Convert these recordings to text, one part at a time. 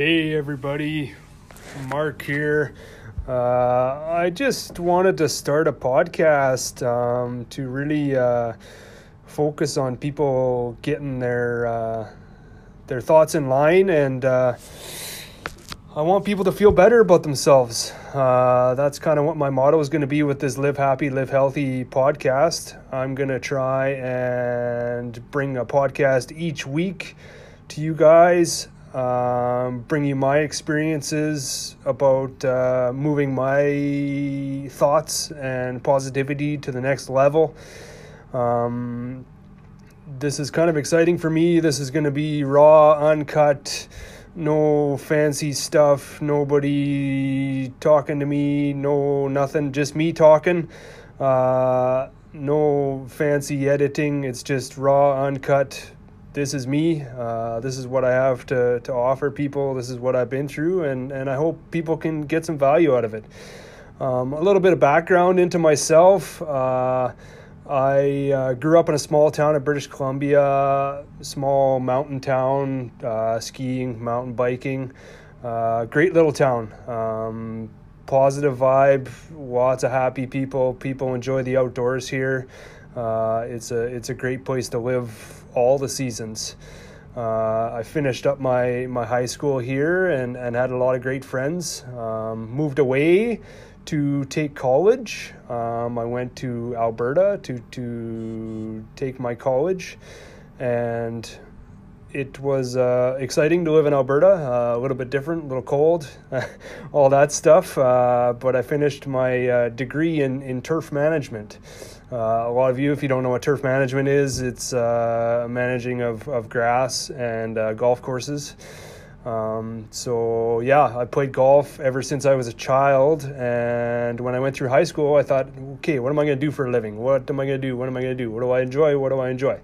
Hey, everybody. Mark here. Uh, I just wanted to start a podcast um, to really uh, focus on people getting their uh, their thoughts in line, and uh, I want people to feel better about themselves. Uh, that's kind of what my motto is going to be with this "Live Happy, Live Healthy" podcast. I'm going to try and bring a podcast each week to you guys um, bring you my experiences about uh, moving my thoughts and positivity to the next level. Um, this is kind of exciting for me. This is going to be raw, uncut, no fancy stuff, nobody talking to me, no nothing, just me talking. Uh, no fancy editing, it's just raw, uncut this is me. Uh, this is what I have to, to offer people. This is what I've been through, and, and I hope people can get some value out of it. Um, a little bit of background into myself. Uh, I uh, grew up in a small town in British Columbia, small mountain town, uh, skiing, mountain biking. Uh, great little town. Um, positive vibe, lots of happy people. People enjoy the outdoors here. Uh, it's a it's a great place to live all the seasons. Uh, I finished up my, my high school here and, and had a lot of great friends. Um, moved away to take college. Um, I went to Alberta to to take my college, and it was uh, exciting to live in Alberta. Uh, a little bit different, a little cold, all that stuff. Uh, but I finished my uh, degree in in turf management. Uh, a lot of you, if you don't know what turf management is, it's uh, managing of, of grass and golf courses. Um, so yeah, I played golf ever since I was a child, and when I went through high school, I thought, okay, what am I going to do for a living? What am I going to do? What am I going to do? What do I enjoy? What do I enjoy?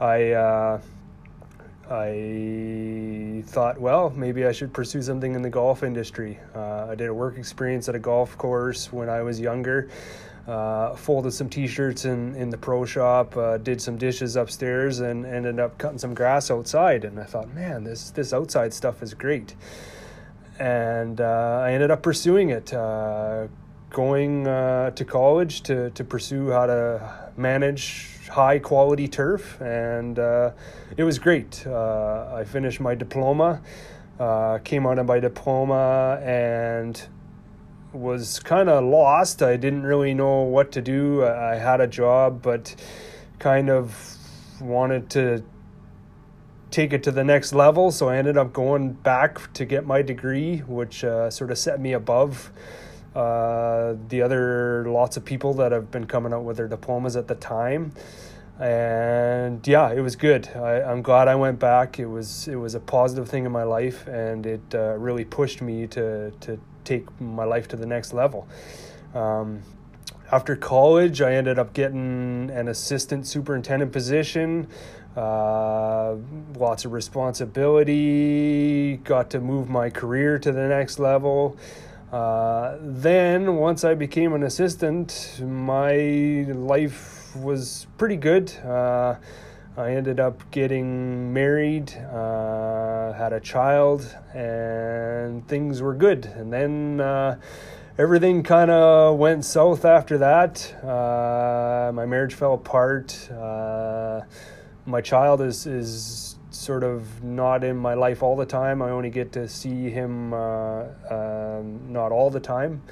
I I thought, well, maybe I should pursue something in the golf industry. Uh, I did a work experience at a golf course when I was younger uh, folded some t-shirts in, in the pro shop, uh, did some dishes upstairs, and ended up cutting some grass outside. And I thought, man, this this outside stuff is great. And uh, I ended up pursuing it, uh, going uh, to college to to pursue how to manage high quality turf, and uh, it was great. I finished my diploma, came out of my diploma, and was kind of lost. I didn't really know what to do. I had a job, but kind of wanted to take it to the next level. So I ended up going back to get my degree, which uh, sort of set me above uh, the other lots of people that have been coming out with their diplomas at the time. And yeah, it was good. I, am glad I went back. It was it was a positive thing in my life, and it uh, really pushed me to to take my life to the next level. Um, after college, I ended up getting an assistant superintendent position. Uh, lots of responsibility, got to move my career to the next level. Uh, then, once I became an assistant, my life was pretty good. Uh, I ended up getting married, uh, had a child, and things were good. And then uh, everything kind of went south after that. Uh, my marriage fell apart. Uh, my child is is sort of not in my life all the time. I only get to see him uh, um, not all the time.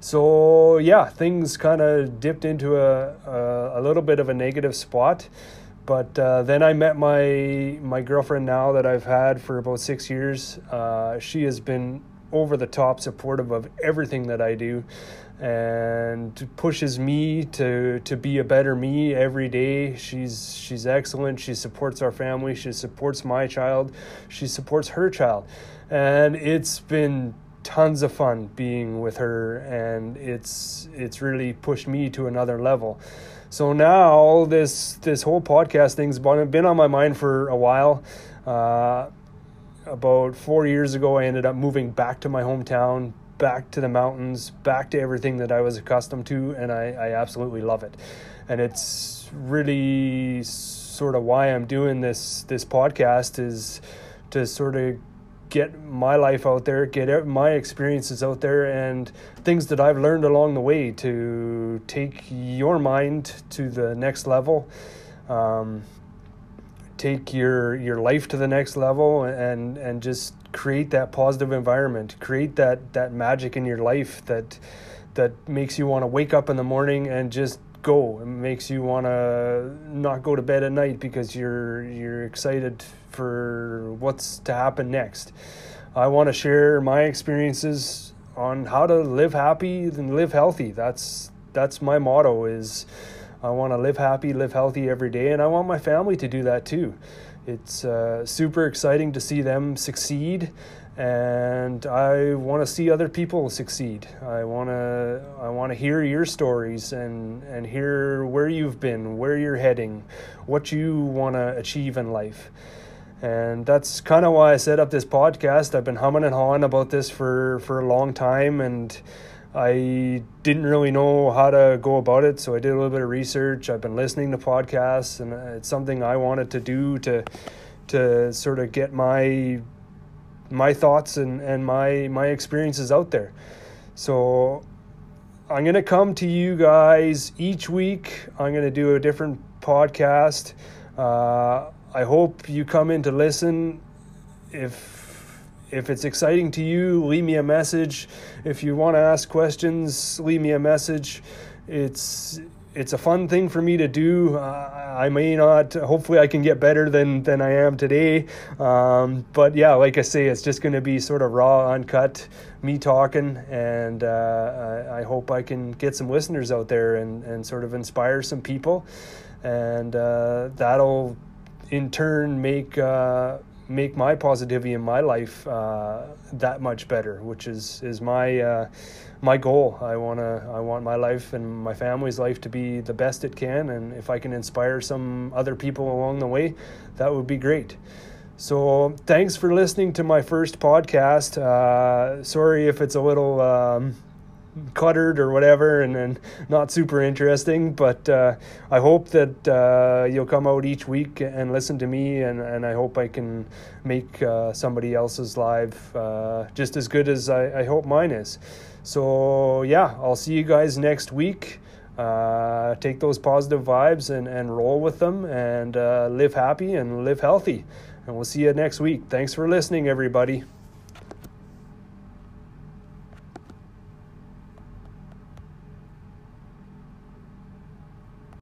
So yeah, things kind of dipped into a, a, a little bit of a negative spot. But uh, then I met my my girlfriend now that I've had for about six years. Uh, she has been over the top supportive of everything that I do, and pushes me to to be a better me every day. She's she's excellent. She supports our family. She supports my child. She supports her child, and it's been tons of fun being with her, and it's it's really pushed me to another level. So now this this whole podcast thing's been on my mind for a while. Uh, about four years ago, I ended up moving back to my hometown, back to the mountains, back to everything that I was accustomed to, and I, I absolutely love it. And it's really sort of why I'm doing this this podcast is to sort of get my life out there, get my experiences out there, and things that I've learned along the way to take your mind to the next level. Um, take your your life to the next level and and just create that positive environment create that that magic in your life that that makes you want to wake up in the morning and just go. It makes you want to not go to bed at night because you're you're excited for what's to happen next. I want to share my experiences on how to live happy and live healthy. That's that's my motto is I want to live happy, live healthy every day, and I want my family to do that too. It's uh, super exciting to see them succeed, and I want to see other people succeed. I want to I want to hear your stories and and hear where you've been, where you're heading, what you want to achieve in life. And that's kind of why I set up this podcast. I've been humming and hawing about this for for a long time and I didn't really know how to go about it, so I did a little bit of research. I've been listening to podcasts, and it's something I wanted to do to to sort of get my my thoughts and, and my my experiences out there. So I'm gonna come to you guys each week. I'm gonna do a different podcast. Uh, I hope you come in to listen. If if it's exciting to you, leave me a message. If you want to ask questions, leave me a message. It's it's a fun thing for me to do. Uh, I may not. Hopefully, I can get better than than I am today. Um, but yeah, like I say, it's just going to be sort of raw, uncut, me talking, and uh, I, I, hope I can get some listeners out there and and sort of inspire some people, and uh, that'll in turn make uh, make my positivity in my life uh, that much better, which is is my uh, my goal. I wanna I want my life and my family's life to be the best it can, and if I can inspire some other people along the way, that would be great. So thanks for listening to my first podcast. Uh, sorry if it's a little. Um, cluttered or whatever and, and not super interesting but uh, i hope that uh, you'll come out each week and listen to me and, and i hope i can make uh, somebody else's life uh, just as good as I, I, hope mine is. So yeah i'll see you guys next week. Uh, take those positive vibes and, and roll with them and uh, live happy and live healthy. And we'll see you next week. Thanks for listening everybody